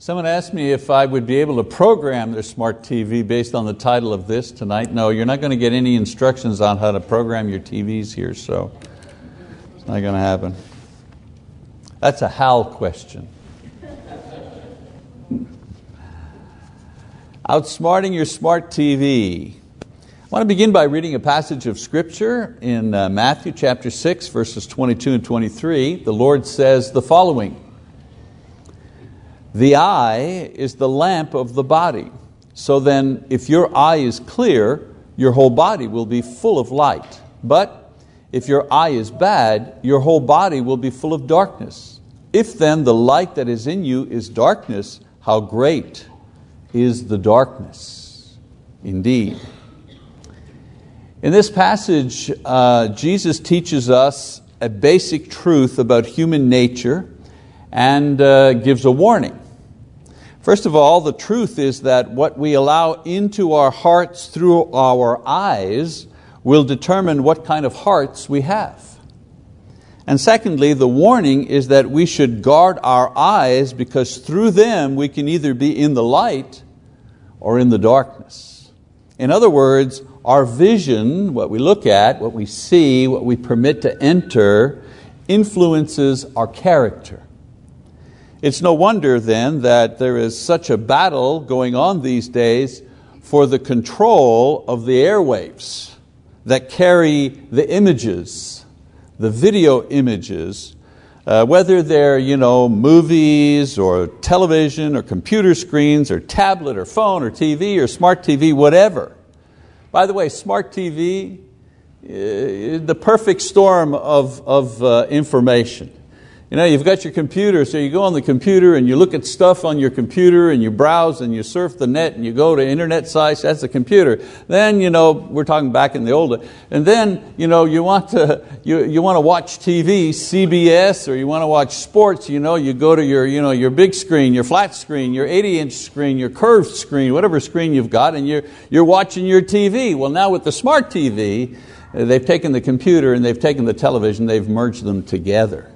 Someone asked me if I would be able to program their smart TV based on the title of this tonight. No, you're not going to get any instructions on how to program your TVs here, so it's not going to happen. That's a Hal question. Outsmarting your smart TV. I want to begin by reading a passage of Scripture in uh, Matthew chapter 6, verses 22 and 23. The Lord says the following. The eye is the lamp of the body. So then, if your eye is clear, your whole body will be full of light. But if your eye is bad, your whole body will be full of darkness. If then the light that is in you is darkness, how great is the darkness? Indeed. In this passage, uh, Jesus teaches us a basic truth about human nature and uh, gives a warning. First of all, the truth is that what we allow into our hearts through our eyes will determine what kind of hearts we have. And secondly, the warning is that we should guard our eyes because through them we can either be in the light or in the darkness. In other words, our vision, what we look at, what we see, what we permit to enter, influences our character. It's no wonder then that there is such a battle going on these days for the control of the airwaves that carry the images, the video images, uh, whether they're you know, movies or television or computer screens or tablet or phone or TV or smart TV, whatever. By the way, smart TV, uh, the perfect storm of, of uh, information. You know, you've got your computer, so you go on the computer and you look at stuff on your computer and you browse and you surf the net and you go to internet sites, that's the computer. Then, you know, we're talking back in the old days. And then, you know, you want to, you, you want to watch TV, CBS, or you want to watch sports, you know, you go to your, you know, your big screen, your flat screen, your 80 inch screen, your curved screen, whatever screen you've got, and you're, you're watching your TV. Well, now with the smart TV, uh, they've taken the computer and they've taken the television, they've merged them together.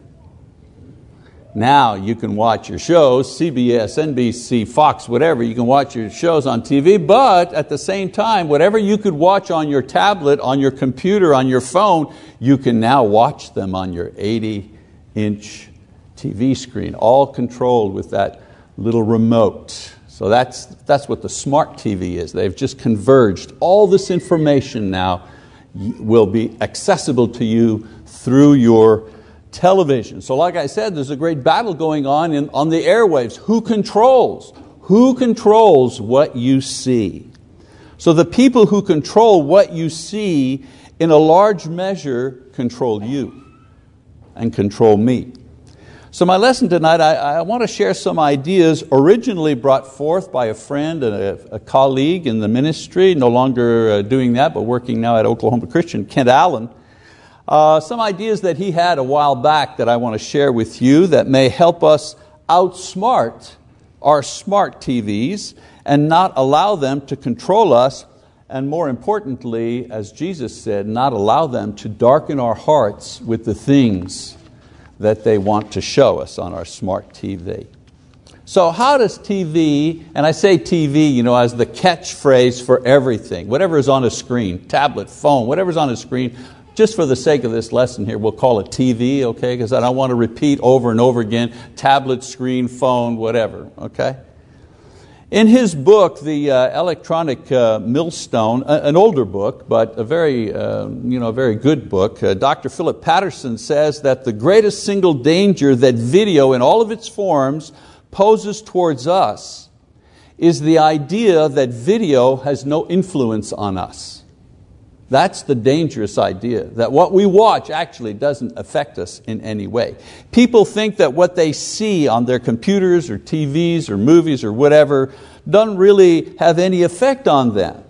Now you can watch your shows, CBS, NBC, Fox, whatever, you can watch your shows on TV, but at the same time, whatever you could watch on your tablet, on your computer, on your phone, you can now watch them on your 80 inch TV screen, all controlled with that little remote. So that's, that's what the smart TV is. They've just converged. All this information now will be accessible to you through your television. So like I said, there's a great battle going on in, on the airwaves. Who controls? Who controls what you see? So the people who control what you see in a large measure control you and control me. So my lesson tonight, I, I want to share some ideas originally brought forth by a friend and a, a colleague in the ministry, no longer uh, doing that, but working now at Oklahoma Christian, Kent Allen. Uh, some ideas that he had a while back that I want to share with you that may help us outsmart our smart TVs and not allow them to control us, and more importantly, as Jesus said, not allow them to darken our hearts with the things that they want to show us on our smart TV. So how does TV, and I say TV you know, as the catchphrase for everything, whatever is on a screen, tablet, phone, whatever's on a screen, just for the sake of this lesson here, we'll call it TV, okay? Because I don't want to repeat over and over again, tablet, screen, phone, whatever, okay? In his book, The uh, Electronic uh, Millstone, an older book, but a very, uh, you know, a very good book, uh, Dr. Philip Patterson says that the greatest single danger that video in all of its forms poses towards us is the idea that video has no influence on us. That's the dangerous idea, that what we watch actually doesn't affect us in any way. People think that what they see on their computers or TVs or movies or whatever doesn't really have any effect on them.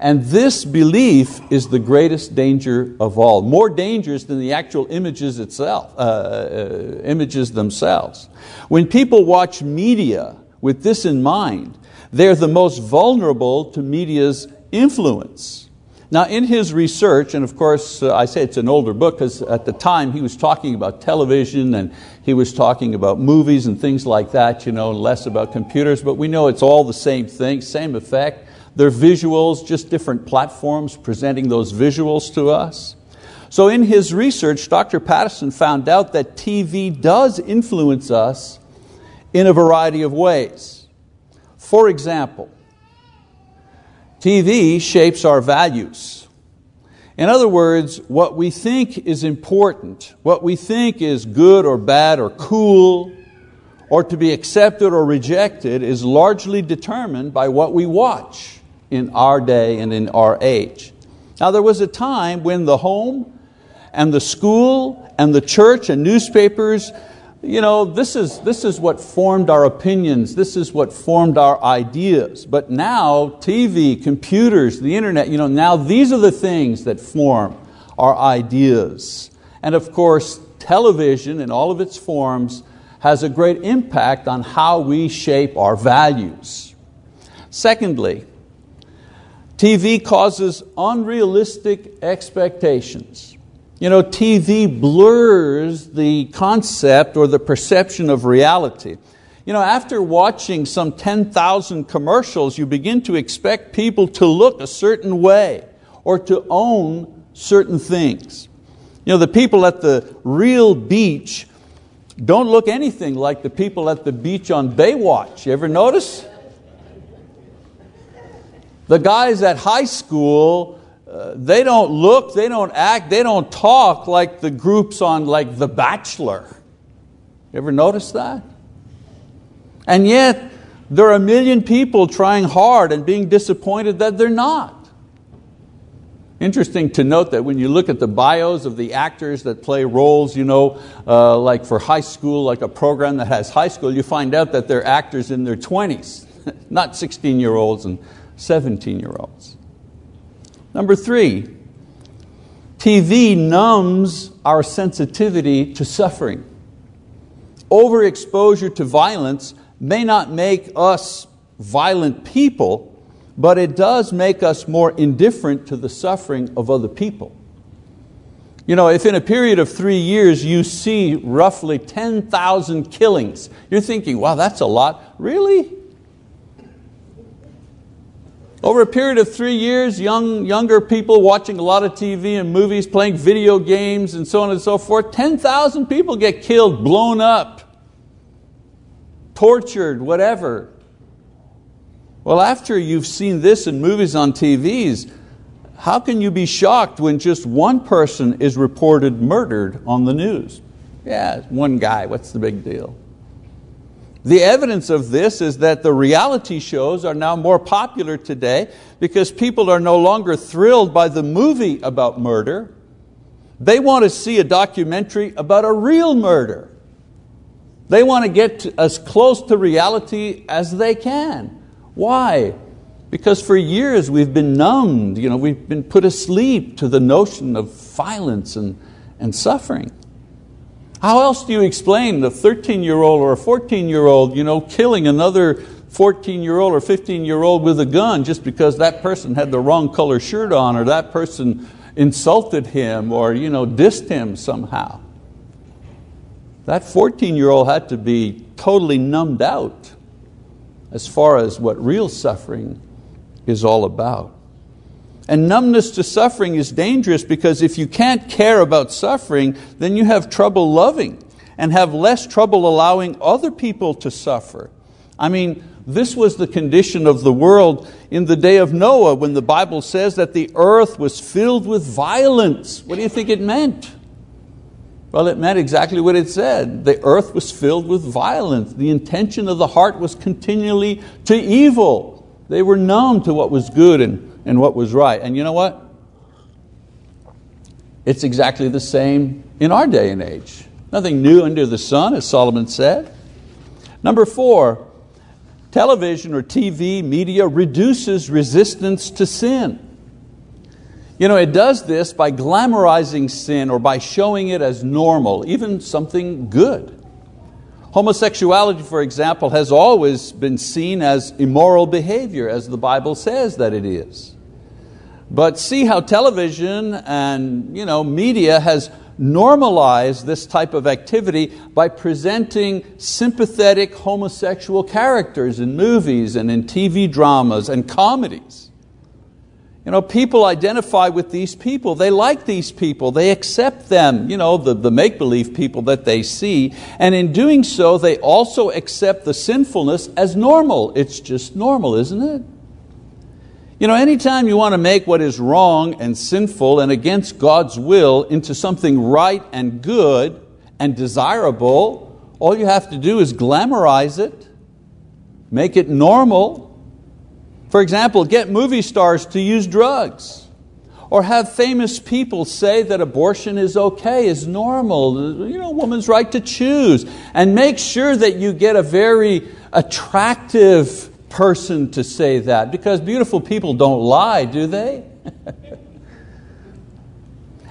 And this belief is the greatest danger of all, more dangerous than the actual images itself, uh, uh, images themselves. When people watch media with this in mind, they're the most vulnerable to media's influence. Now, in his research, and of course, uh, I say it's an older book because at the time he was talking about television and he was talking about movies and things like that, you know, less about computers, but we know it's all the same thing, same effect. They're visuals, just different platforms presenting those visuals to us. So, in his research, Dr. Patterson found out that TV does influence us in a variety of ways. For example, TV shapes our values. In other words, what we think is important, what we think is good or bad or cool, or to be accepted or rejected, is largely determined by what we watch in our day and in our age. Now, there was a time when the home and the school and the church and newspapers you know, this is, this is what formed our opinions, this is what formed our ideas. But now, TV, computers, the internet, you know, now these are the things that form our ideas. And of course, television in all of its forms has a great impact on how we shape our values. Secondly, TV causes unrealistic expectations. You know, TV blurs the concept or the perception of reality. You know, after watching some 10,000 commercials, you begin to expect people to look a certain way or to own certain things. You know, the people at the real beach don't look anything like the people at the beach on Baywatch. You ever notice? The guys at high school they don't look, they don't act, they don't talk like the groups on like The Bachelor. You ever notice that? And yet, there are a million people trying hard and being disappointed that they're not. Interesting to note that when you look at the bios of the actors that play roles, you know, uh, like for high school, like a program that has high school, you find out that they're actors in their 20s, not 16 year olds and 17 year olds. Number three, TV numbs our sensitivity to suffering. Overexposure to violence may not make us violent people, but it does make us more indifferent to the suffering of other people. You know, if in a period of three years you see roughly 10,000 killings, you're thinking, wow, that's a lot. Really? Over a period of three years, young, younger people watching a lot of TV and movies, playing video games and so on and so forth, 10,000 people get killed, blown up, tortured, whatever. Well, after you've seen this in movies on TVs, how can you be shocked when just one person is reported murdered on the news? Yeah, one guy, what's the big deal? The evidence of this is that the reality shows are now more popular today because people are no longer thrilled by the movie about murder. They want to see a documentary about a real murder. They want to get as close to reality as they can. Why? Because for years we've been numbed, you know, we've been put asleep to the notion of violence and, and suffering. How else do you explain the 13 year old or a 14 year old you know, killing another 14 year old or 15 year old with a gun just because that person had the wrong color shirt on or that person insulted him or you know, dissed him somehow? That 14 year old had to be totally numbed out as far as what real suffering is all about. And numbness to suffering is dangerous because if you can't care about suffering, then you have trouble loving and have less trouble allowing other people to suffer. I mean, this was the condition of the world in the day of Noah when the Bible says that the earth was filled with violence. What do you think it meant? Well, it meant exactly what it said. The earth was filled with violence. The intention of the heart was continually to evil. They were numb to what was good and and what was right. And you know what? It's exactly the same in our day and age. Nothing new under the sun, as Solomon said. Number four, television or TV media reduces resistance to sin. You know, it does this by glamorizing sin or by showing it as normal, even something good. Homosexuality, for example, has always been seen as immoral behavior, as the Bible says that it is. But see how television and you know, media has normalized this type of activity by presenting sympathetic homosexual characters in movies and in TV dramas and comedies. You know, people identify with these people. They like these people. They accept them, you know, the, the make believe people that they see. And in doing so, they also accept the sinfulness as normal. It's just normal, isn't it? You know, anytime you want to make what is wrong and sinful and against God's will into something right and good and desirable, all you have to do is glamorize it, make it normal, for example, get movie stars to use drugs. Or have famous people say that abortion is okay, is normal, you know, woman's right to choose. And make sure that you get a very attractive person to say that, because beautiful people don't lie, do they?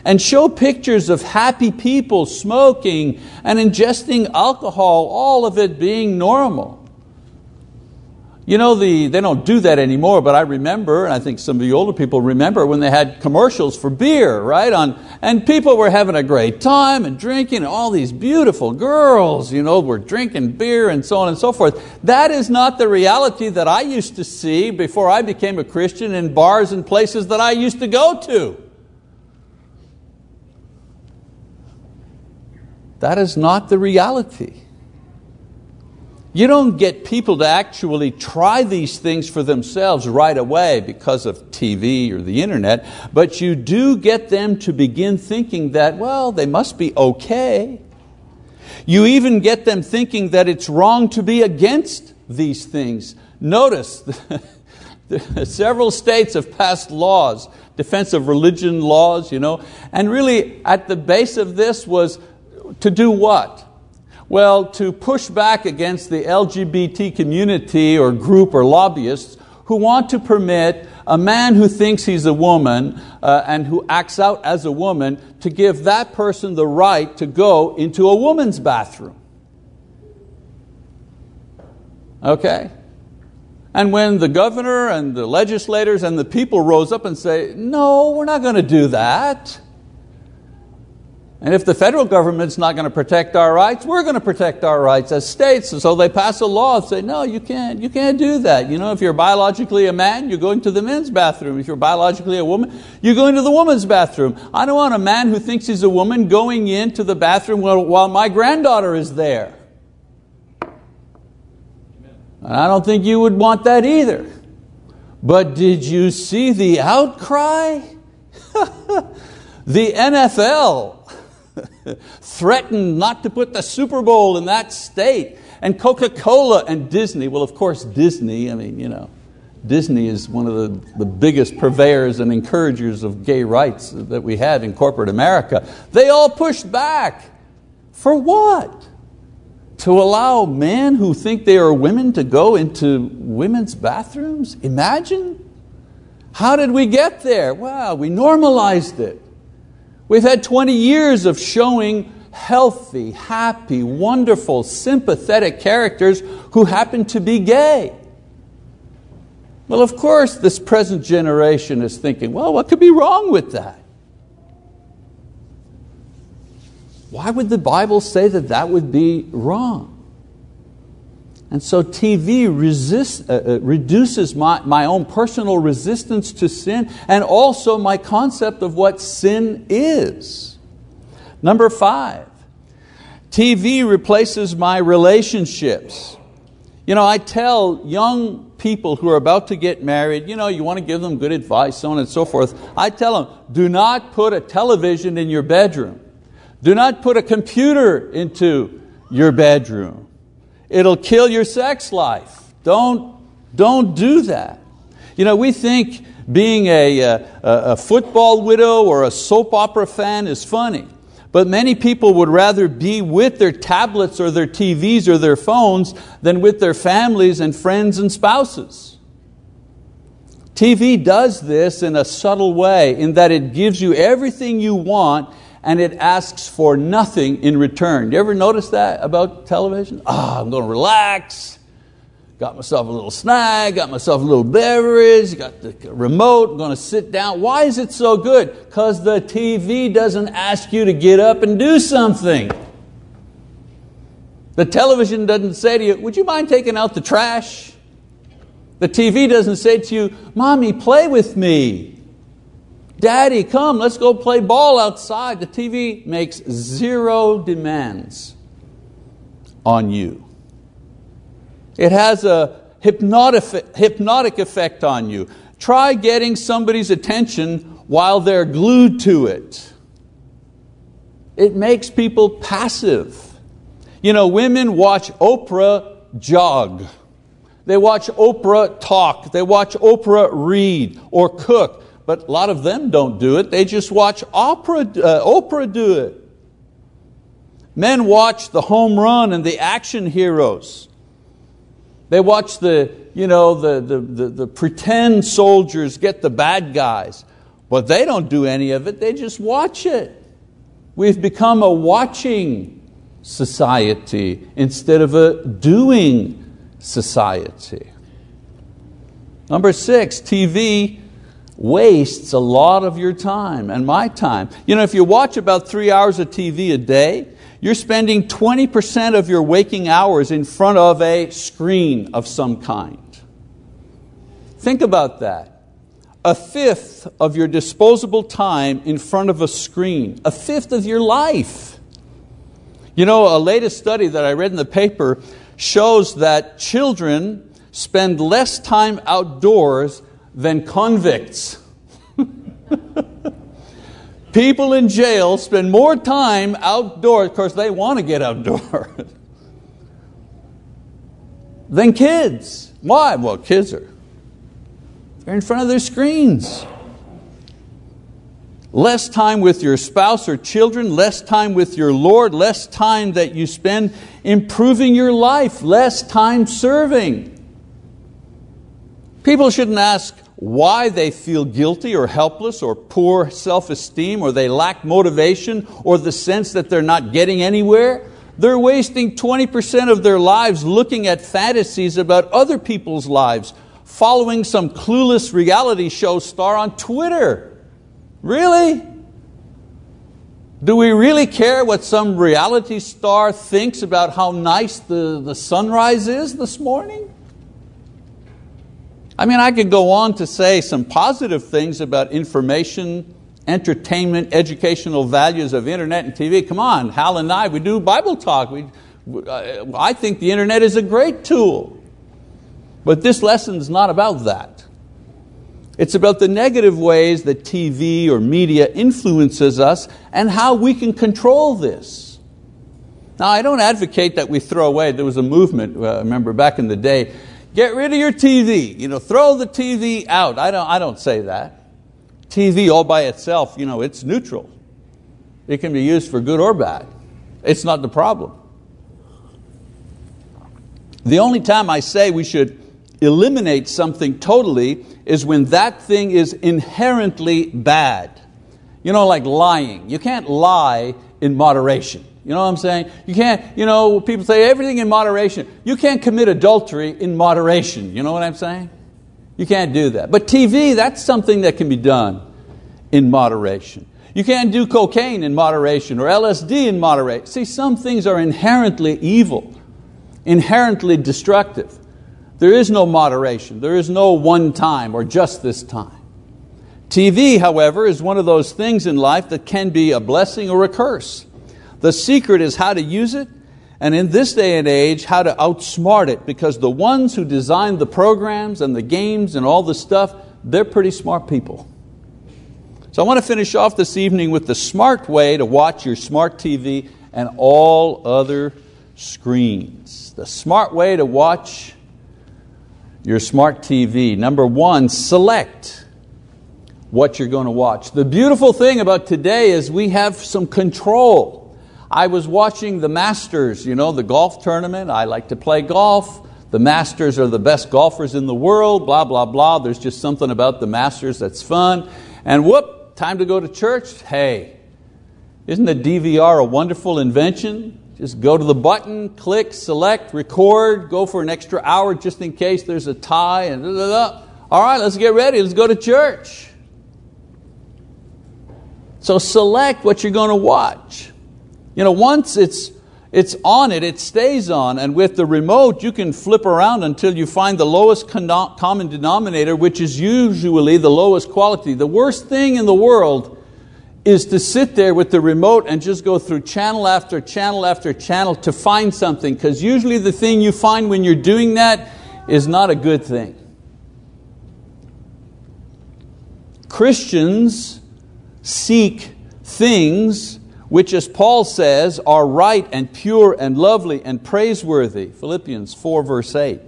and show pictures of happy people smoking and ingesting alcohol, all of it being normal. You know, the, they don't do that anymore, but I remember, and I think some of the older people remember when they had commercials for beer, right? On, and people were having a great time and drinking, and all these beautiful girls you know, were drinking beer and so on and so forth. That is not the reality that I used to see before I became a Christian in bars and places that I used to go to. That is not the reality. You don't get people to actually try these things for themselves right away because of TV or the internet, but you do get them to begin thinking that, well, they must be okay. You even get them thinking that it's wrong to be against these things. Notice, several states have passed laws, defense of religion laws, you know, and really at the base of this was to do what? Well, to push back against the LGBT community or group or lobbyists who want to permit a man who thinks he's a woman uh, and who acts out as a woman to give that person the right to go into a woman's bathroom. Okay? And when the governor and the legislators and the people rose up and say, no, we're not going to do that. And if the federal government's not going to protect our rights, we're going to protect our rights as states. And so they pass a law and say, no, you can't, you can't do that. You know, if you're biologically a man, you're going to the men's bathroom. If you're biologically a woman, you're going to the woman's bathroom. I don't want a man who thinks he's a woman going into the bathroom while, while my granddaughter is there. And I don't think you would want that either. But did you see the outcry? the NFL threatened not to put the Super Bowl in that state. And Coca-Cola and Disney, well of course Disney, I mean, you know, Disney is one of the, the biggest purveyors and encouragers of gay rights that we had in corporate America. They all pushed back. For what? To allow men who think they are women to go into women's bathrooms? Imagine. How did we get there? Well, we normalized it. We've had 20 years of showing healthy, happy, wonderful, sympathetic characters who happen to be gay. Well, of course, this present generation is thinking, well, what could be wrong with that? Why would the Bible say that that would be wrong? And so TV resist, uh, uh, reduces my, my own personal resistance to sin and also my concept of what sin is. Number five, TV replaces my relationships. You know, I tell young people who are about to get married, you know, you want to give them good advice, so on and so forth. I tell them, do not put a television in your bedroom. Do not put a computer into your bedroom. It'll kill your sex life. Don't, don't do that. You know, we think being a, a, a football widow or a soap opera fan is funny. But many people would rather be with their tablets or their TVs or their phones than with their families and friends and spouses. TV does this in a subtle way in that it gives you everything you want and it asks for nothing in return. You ever notice that about television? Ah, oh, I'm going to relax. got myself a little snack, got myself a little beverage, got the remote, I'm going to sit down. Why is it so good? Because the TV doesn't ask you to get up and do something. The television doesn't say to you, Would you mind taking out the trash? The TV doesn't say to you, Mommy, play with me. Daddy, come, let's go play ball outside. The TV makes zero demands on you. It has a hypnotic, effect on you. Try getting somebody's attention while they're glued to it. It makes people passive. You know, women watch Oprah jog. They watch Oprah talk. They watch Oprah read or cook. But a lot of them don't do it. They just watch opera, uh, Oprah do it. Men watch the home run and the action heroes. They watch the, you know, the, the, the, the pretend soldiers get the bad guys. But they don't do any of it, they just watch it. We've become a watching society instead of a doing society. Number six, TV wastes a lot of your time and my time. You know, if you watch about three hours of TV a day, you're spending 20% of your waking hours in front of a screen of some kind. Think about that. A fifth of your disposable time in front of a screen, a fifth of your life. You know, a latest study that I read in the paper shows that children spend less time outdoors than convicts. People in jail spend more time outdoors, of course, they want to get outdoors, than kids. Why? Well, kids are they're in front of their screens. Less time with your spouse or children, less time with your Lord, less time that you spend improving your life, less time serving. People shouldn't ask, why they feel guilty or helpless or poor self esteem or they lack motivation or the sense that they're not getting anywhere. They're wasting 20% of their lives looking at fantasies about other people's lives, following some clueless reality show star on Twitter. Really? Do we really care what some reality star thinks about how nice the, the sunrise is this morning? I mean, I could go on to say some positive things about information, entertainment, educational values of internet and TV. Come on, Hal and I, we do Bible talk. We, I think the internet is a great tool. But this lesson is not about that. It's about the negative ways that TV or media influences us and how we can control this. Now, I don't advocate that we throw away, there was a movement, uh, remember back in the day, Get rid of your TV. You know, throw the TV out. I don't, I don't say that. TV all by itself, you know, it's neutral. It can be used for good or bad. It's not the problem. The only time I say we should eliminate something totally is when that thing is inherently bad. You know, like lying. You can't lie in moderation. You know what I'm saying? You can't, you know, people say everything in moderation. You can't commit adultery in moderation. You know what I'm saying? You can't do that. But TV, that's something that can be done in moderation. You can't do cocaine in moderation or LSD in moderation. See, some things are inherently evil, inherently destructive. There is no moderation. There is no one time or just this time. TV, however, is one of those things in life that can be a blessing or a curse. The secret is how to use it, and in this day and age, how to outsmart it, because the ones who design the programs and the games and all the stuff, they're pretty smart people. So I want to finish off this evening with the smart way to watch your smart TV and all other screens. The smart way to watch your smart TV. Number one, select what you're going to watch. The beautiful thing about today is we have some control. I was watching the Masters, you know, the golf tournament. I like to play golf. The Masters are the best golfers in the world, blah, blah, blah. There's just something about the Masters that's fun. And whoop, time to go to church. Hey, isn't the DVR a wonderful invention? Just go to the button, click, select, record, go for an extra hour just in case there's a tie, and all right, let's get ready, let's go to church. So select what you're going to watch. You know, once it's it's on it, it stays on, and with the remote you can flip around until you find the lowest common denominator, which is usually the lowest quality. The worst thing in the world is to sit there with the remote and just go through channel after channel after channel to find something, because usually the thing you find when you're doing that is not a good thing. Christians seek things which, as Paul says, are right and pure and lovely and praiseworthy. Philippians 4, verse 8.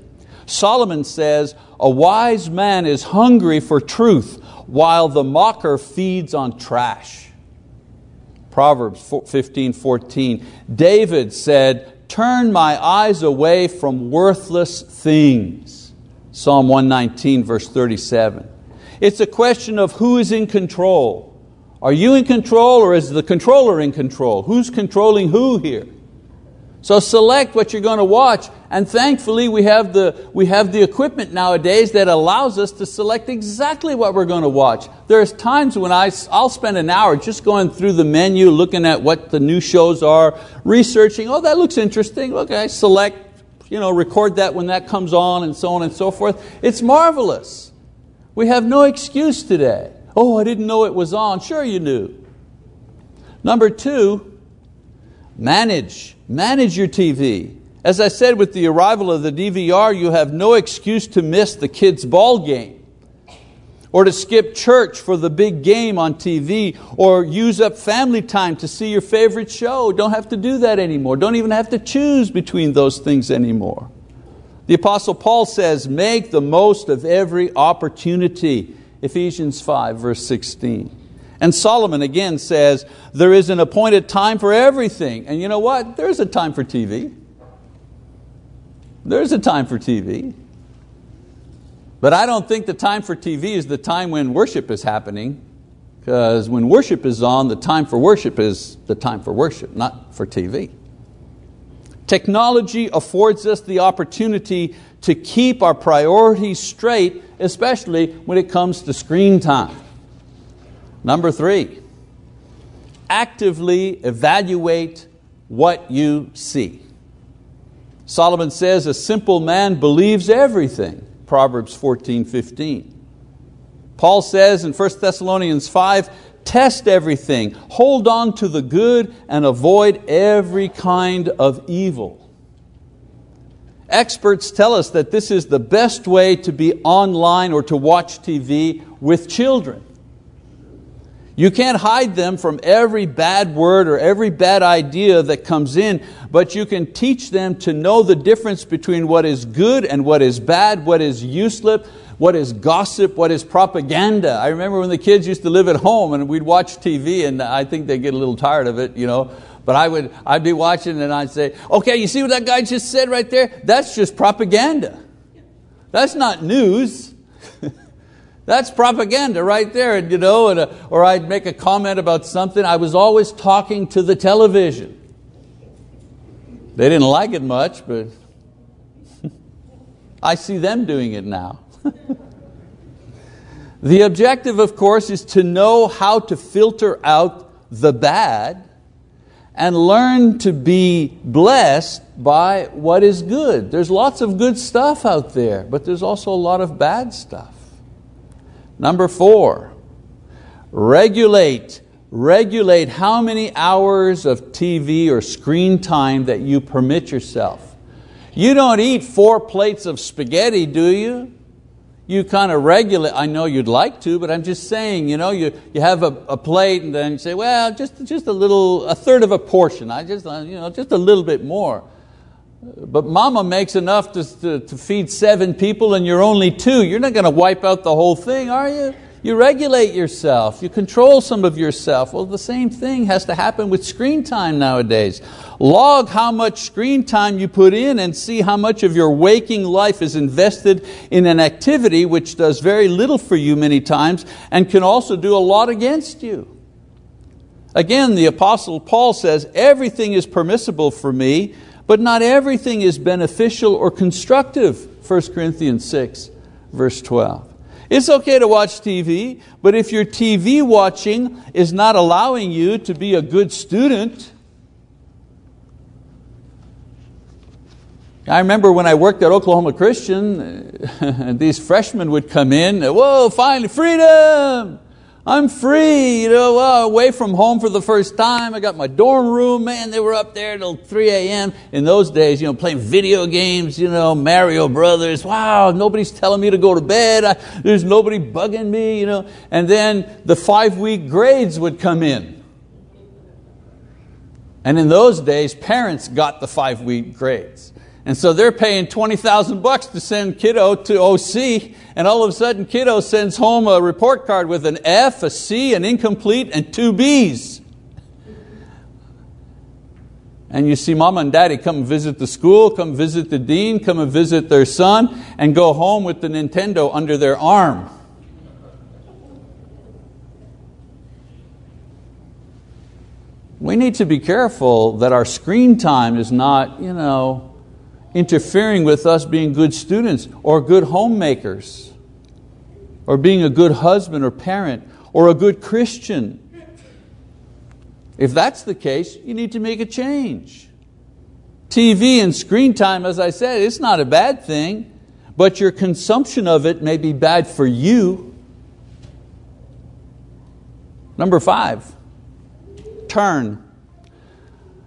Solomon says, A wise man is hungry for truth, while the mocker feeds on trash. Proverbs 15, 14. David said, Turn my eyes away from worthless things. Psalm 119, verse 37. It's a question of who is in control. Are you in control or is the controller in control? Who's controlling who here? So select what you're going to watch, and thankfully we have, the, we have the equipment nowadays that allows us to select exactly what we're going to watch. There's times when I, I'll spend an hour just going through the menu, looking at what the new shows are, researching, oh that looks interesting, okay, I select, you know, record that when that comes on, and so on and so forth. It's marvelous. We have no excuse today. Oh, I didn't know it was on. Sure you knew. Number two, manage Manage your TV. As I said, with the arrival of the DVR, you have no excuse to miss the kids' ball game, or to skip church for the big game on TV, or use up family time to see your favorite show. Don't have to do that anymore. Don't even have to choose between those things anymore. The Apostle Paul says, Make the most of every opportunity. Ephesians 5, verse 16. And Solomon again says, there is an appointed time for everything. And you know what? There's a time for TV. There's a time for TV. But I don't think the time for TV is the time when worship is happening, because when worship is on, the time for worship is the time for worship, not for TV. Technology affords us the opportunity to keep our priorities straight, especially when it comes to screen time. Number three, actively evaluate what you see. Solomon says, A simple man believes everything. Proverbs 14, 15. Paul says in 1 Thessalonians 5, Test everything, hold on to the good, and avoid every kind of evil. Experts tell us that this is the best way to be online or to watch TV with children. You can't hide them from every bad word or every bad idea that comes in, but you can teach them to know the difference between what is good and what is bad, what is useless, what is gossip, what is propaganda. I remember when the kids used to live at home and we'd watch TV, and I think they get a little tired of it, you know. But I would, I'd be watching and I'd say, okay, you see what that guy just said right there? That's just propaganda. That's not news. That's propaganda right there, and, you know, and, uh, or I'd make a comment about something. I was always talking to the television. They didn't like it much, but I see them doing it now. the objective, of course, is to know how to filter out the bad and learn to be blessed by what is good. There's lots of good stuff out there, but there's also a lot of bad stuff. Number four, regulate, regulate how many hours of TV or screen time that you permit yourself. You don't eat four plates of spaghetti, do you? You kind of regulate, I know you'd like to, but I'm just saying, you know, you, you have a, a plate and then you say, well, just, just a little, a third of a portion, I just, uh, you know, just a little bit more. But mama makes enough to, to, to, feed seven people and you're only two. You're not going to wipe out the whole thing, are you? You regulate yourself, you control some of yourself. Well, the same thing has to happen with screen time nowadays. Log how much screen time you put in and see how much of your waking life is invested in an activity which does very little for you many times and can also do a lot against you. Again, the Apostle Paul says, Everything is permissible for me, but not everything is beneficial or constructive. 1 Corinthians 6, verse 12. It's okay to watch TV, but if your TV watching is not allowing you to be a good student, I remember when I worked at Oklahoma Christian, and these freshmen would come in, whoa, finally, freedom! I'm free, you know, well, away from home for the first time. I got my dorm room, man, they were up there till 3 a.m. In those days, you know, playing video games, you know, Mario Brothers. Wow, nobody's telling me to go to bed. I, there's nobody bugging me, you know. And then the five week grades would come in. And in those days, parents got the five week grades. And so they're paying 20,000 bucks to send kiddo to OC, and all of a sudden kiddo sends home a report card with an F, a C, an incomplete, and two Bs. And you see mom and daddy come visit the school, come visit the dean, come and visit their son, and go home with the Nintendo under their arm. We need to be careful that our screen time is not, you know, interfering with us being good students or good homemakers or being a good husband or parent or a good Christian. If that's the case, you need to make a change. TV and screen time, as I said, it's not a bad thing, but your consumption of it may be bad for you. Number five, turn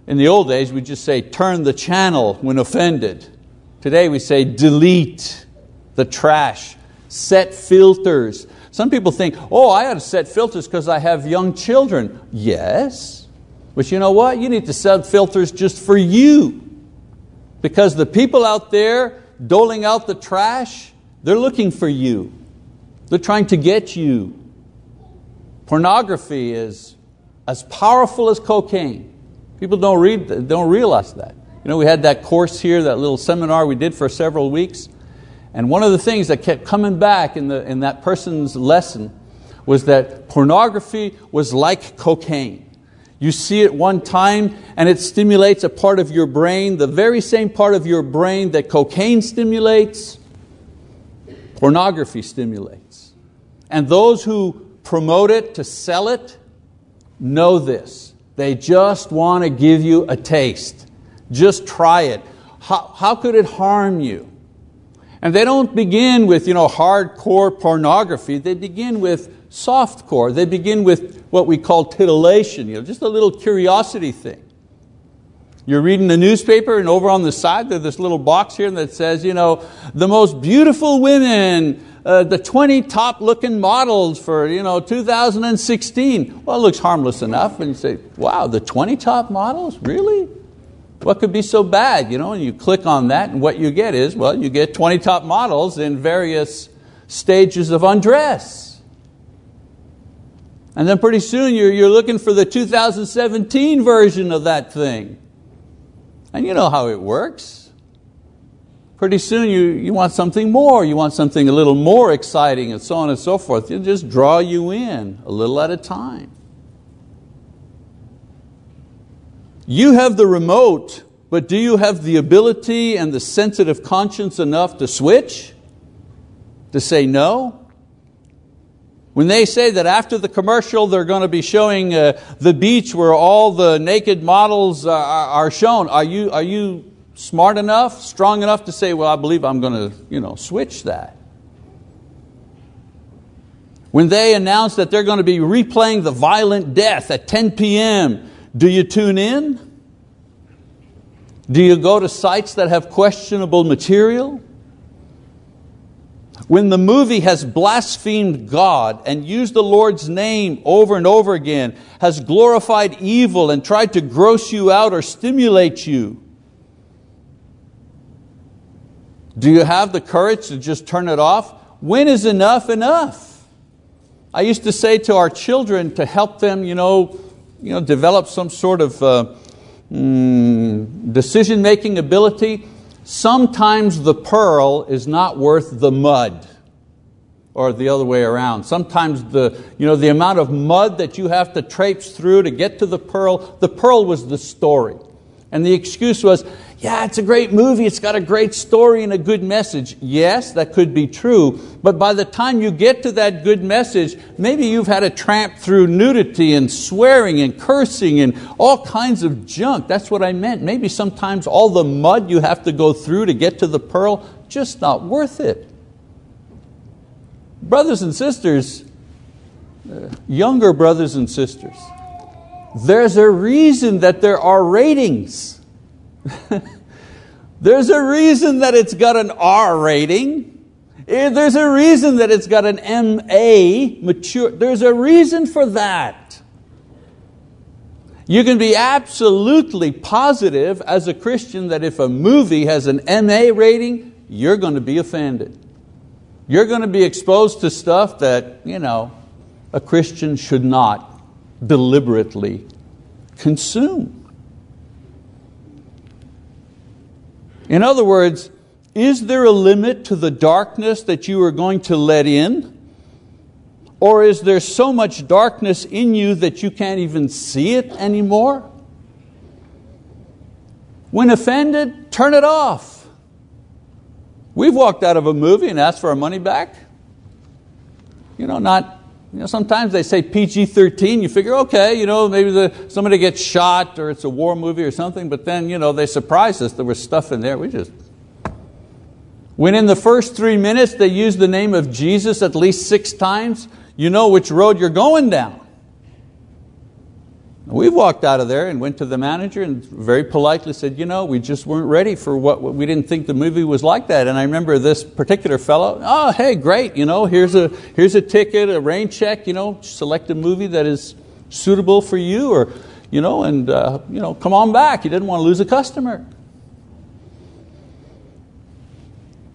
in the old days, we just say turn the channel when offended. Today we say delete the trash, set filters. Some people think, oh, I ought to set filters because I have young children. Yes, but you know what? You need to set filters just for you. Because the people out there doling out the trash, they're looking for you. They're trying to get you. Pornography is as powerful as cocaine. People don't, read, don't realize that. You know, we had that course here, that little seminar we did for several weeks, and one of the things that kept coming back in, the, in that person's lesson was that pornography was like cocaine. You see it one time and it stimulates a part of your brain, the very same part of your brain that cocaine stimulates, pornography stimulates. And those who promote it to sell it know this. They just want to give you a taste. Just try it. How, how could it harm you? And they don't begin with you know, hardcore pornography, they begin with softcore. They begin with what we call titillation, you know, just a little curiosity thing. You're reading the newspaper, and over on the side there's this little box here that says, you know, the most beautiful women uh, the 20 top looking models for you know, 2016. Well, it looks harmless enough. And you say, wow, the 20 top models? Really? What could be so bad? You know, and you click on that, and what you get is, well, you get 20 top models in various stages of undress. And then pretty soon you're, you're looking for the 2017 version of that thing. And you know how it works pretty soon you, you want something more, you want something a little more exciting, and so on and so forth. It'll just draw you in a little at a time. You have the remote, but do you have the ability and the sensitive conscience enough to switch? To say no? When they say that after the commercial they're going to be showing uh, the beach where all the naked models are, are shown, are you, are you smart enough, strong enough to say, well, I believe I'm going to you know, switch that. When they announce that they're going to be replaying the violent death at 10 p.m., do you tune in? Do you go to sites that have questionable material? When the movie has blasphemed God and used the Lord's name over and over again, has glorified evil and tried to gross you out or stimulate you, Do you have the courage to just turn it off? When is enough enough? I used to say to our children to help them you know, you know, develop some sort of uh, mm, decision making ability. Sometimes the pearl is not worth the mud. or the other way around. Sometimes the, you know, the amount of mud that you have to traipse through to get to the pearl, the pearl was the story. And the excuse was, yeah, it's a great movie, it's got a great story and a good message. Yes, that could be true, but by the time you get to that good message, maybe you've had a tramp through nudity and swearing and cursing and all kinds of junk. That's what I meant. Maybe sometimes all the mud you have to go through to get to the pearl, just not worth it. Brothers and sisters, uh, younger brothers and sisters, there's a reason that there are ratings. There's a reason that it's got an R rating. Eh, there's a reason that it's got an MA, mature. There's a reason for that. You can be absolutely positive as a Christian that if a movie has an MA rating, you're going to be offended. You're going to be exposed to stuff that you know, a Christian should not deliberately consume. In other words, is there a limit to the darkness that you are going to let in? Or is there so much darkness in you that you can't even see it anymore? When offended, turn it off. We've walked out of a movie and asked for our money back. You know, not you know, sometimes they say PG-13, you figure, okay, you know, maybe the, somebody gets shot or it's a war movie or something, but then you know, they surprised us, there was stuff in there, we just... When in the first three minutes they use the name of Jesus at least six times, you know which road you're going down. We walked out of there and went to the manager and very politely said, you know, we just weren't ready for what, we didn't think the movie was like that. And I remember this particular fellow, oh, hey, great, you know, here's a, here's a ticket, a rain check, you know, select a movie that is suitable for you or, you know, and uh, you know, come on back. You didn't want to lose a customer.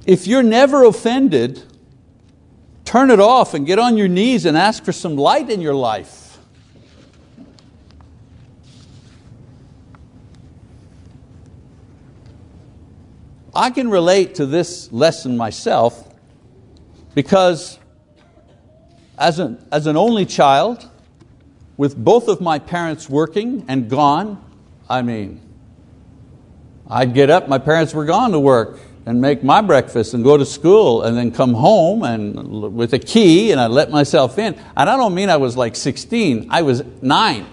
If you're never offended, turn it off and get on your knees and ask for some light in your life. I can relate to this lesson myself because as an, as an only child, with both of my parents working and gone, I mean, I'd get up, my parents were gone to work and make my breakfast and go to school and then come home and with a key and I let myself in. And I don't mean I was like 16, I was nine.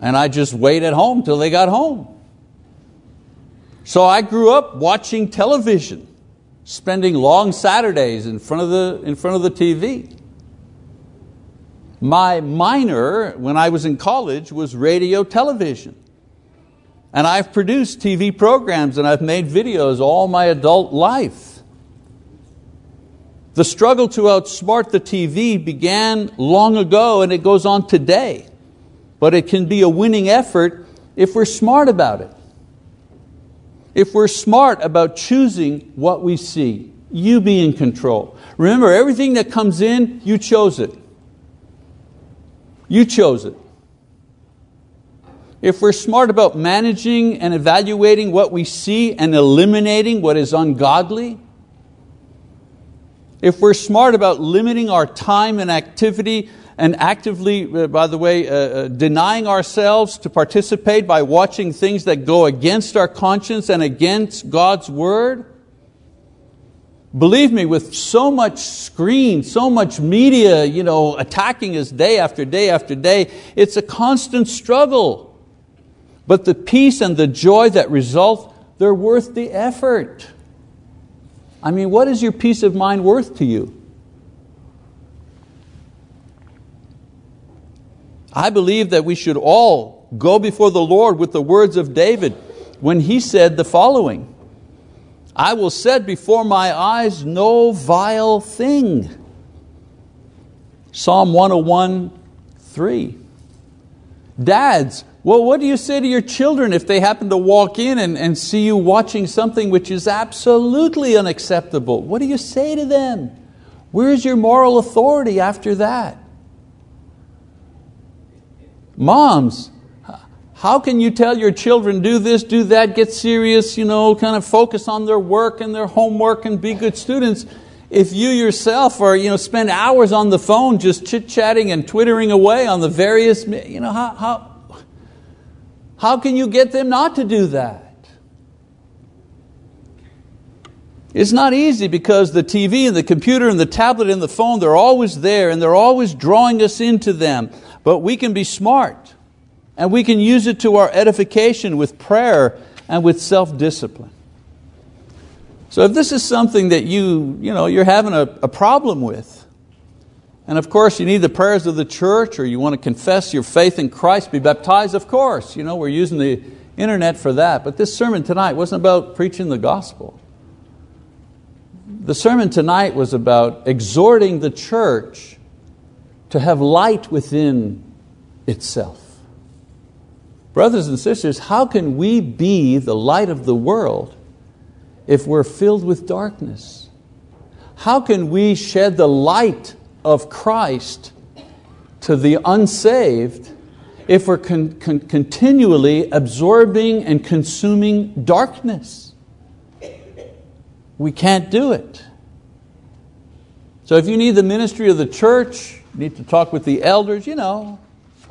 And I just waited at home till they got home. So I grew up watching television, spending long Saturdays in front of the, in front of the TV. My minor, when I was in college, was radio television. And I've produced TV programs and I've made videos all my adult life. The struggle to outsmart the TV began long ago and it goes on today. But it can be a winning effort if we're smart about it if we're smart about choosing what we see, you be in control. Remember, everything that comes in, you chose it. You chose it. If we're smart about managing and evaluating what we see and eliminating what is ungodly, if we're smart about limiting our time and activity and actively, uh, by the way, uh, uh, denying ourselves to participate by watching things that go against our conscience and against God's Word? Believe me, with so much screen, so much media you know, attacking us day after day after day, it's a constant struggle. But the peace and the joy that result, they're worth the effort. I mean, what is your peace of mind worth to you? I believe that we should all go before the Lord with the words of David when he said the following I will set before my eyes no vile thing. Psalm 101 3. Dads, well, what do you say to your children if they happen to walk in and, and see you watching something which is absolutely unacceptable? What do you say to them? Where's your moral authority after that? Moms, how can you tell your children do this, do that, get serious, you know, kind of focus on their work and their homework and be good students if you yourself are, you know, spend hours on the phone just chit-chatting and twittering away on the various, you know, how, how, how can you get them not to do that? It's not easy because the TV and the computer and the tablet and the phone, they're always there and they're always drawing us into them. But we can be smart and we can use it to our edification with prayer and with self-discipline. So if this is something that you, you know, you're having a, a problem with, and of course you need the prayers of the church or you want to confess your faith in Christ, be baptized, of course. You know, we're using the internet for that. But this sermon tonight wasn't about preaching the gospel. The sermon tonight was about exhorting the church to have light within itself. Brothers and sisters, how can we be the light of the world if we're filled with darkness? How can we shed the light of Christ to the unsaved if we're con con continually absorbing and consuming darkness? we can't do it. So if you need the ministry of the church, need to talk with the elders, you know,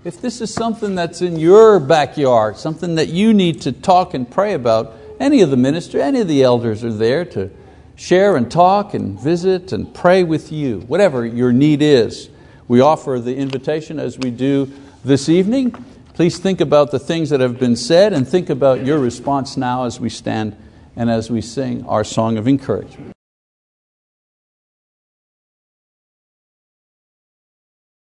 if this is something that's in your backyard, something that you need to talk and pray about, any of the ministry, any of the elders are there to share and talk and visit and pray with you, whatever your need is. We offer the invitation as we do this evening. Please think about the things that have been said and think about your response now as we stand and as we sing our song of encouragement.